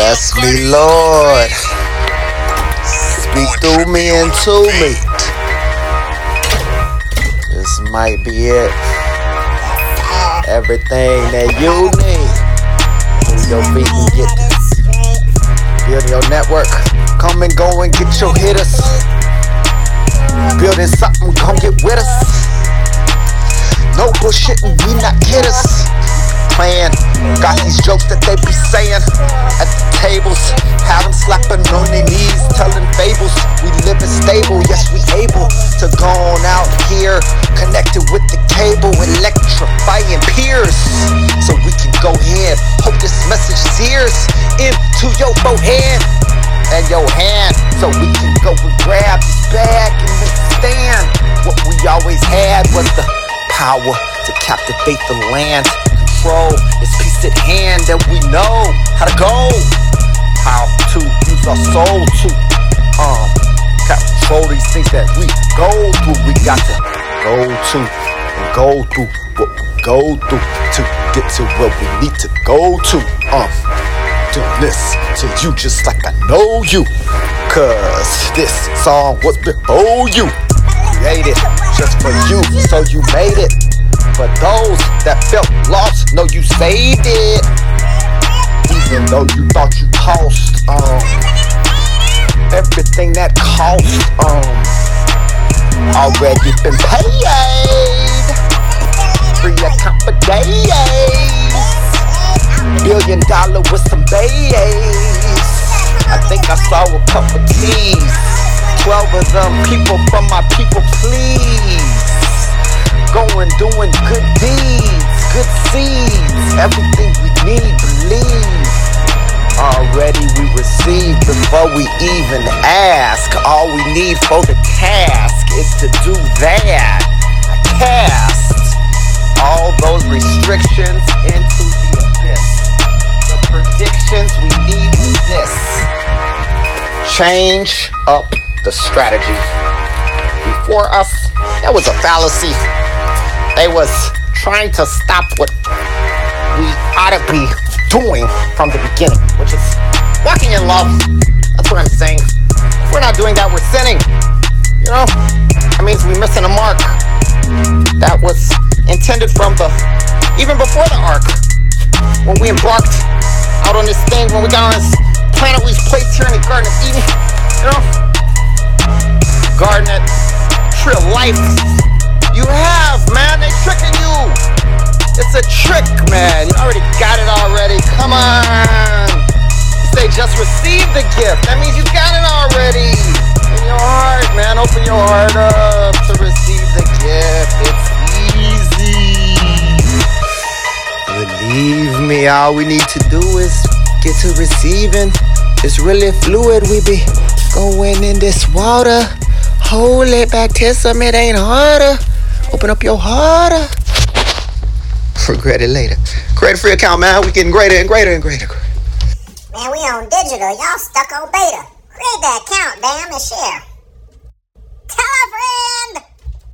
Bless me, Lord. Speak through me and to me. This might be it. Everything that you need. Move your feet and get this. build your network. Come and go and get your hitters. Building something, come get with us. No bullshitting, we not kidders. Got these jokes that they be saying at the tables. Have them slapping on their knees, telling fables. We living stable, yes, we able to go on out here. Connected with the cable, electrifying peers. So we can go ahead. Hope this message sears into your forehead and your hand. So we can go and grab this bag and understand what we always had was the power to captivate the land. Control is peace at hand that we know how to go. How to use our soul to um control these things that we go through. We got to go to and go through what we go through to get to where we need to go to. Um doing this to you just like I know you. Cause this song was before you. Created just for you, so you made it. For those that felt lost, know you saved it. Even though you thought you cost um everything that cost um already been paid. Free account for days billion dollar with some bays. I think I saw a couple T's. Twelve of them people from my people, please. Going, doing good deeds, good seeds. Everything we need, believe. Already we receive before we even ask. All we need for the task is to do that. Cast all those restrictions into the abyss. The predictions we need is this. Change up the strategy. Before us, that was a fallacy. They was trying to stop what we ought to be doing from the beginning, which is walking in love. That's what I'm saying. If we're not doing that, we're sinning. You know? That means we're missing a mark. That was intended from the even before the ark. When we embarked out on this thing, when we got on this planet we placed here in the Garden of Eden, you know? Garden of Tree Life. You have, man, they tricking you. It's a trick, man. You already got it already. Come on. They just receive the gift. That means you got it already. In your heart, man. Open your heart up to receive the gift. It's easy. Believe me, all we need to do is get to receiving. It's really fluid. We be going in this water. Hold it back some, it ain't harder. Open up your heart. Regret it later. A free account, man. We getting greater and greater and greater. Man, we on digital. Y'all stuck on beta. Create that account, damn, and share. Tell a friend.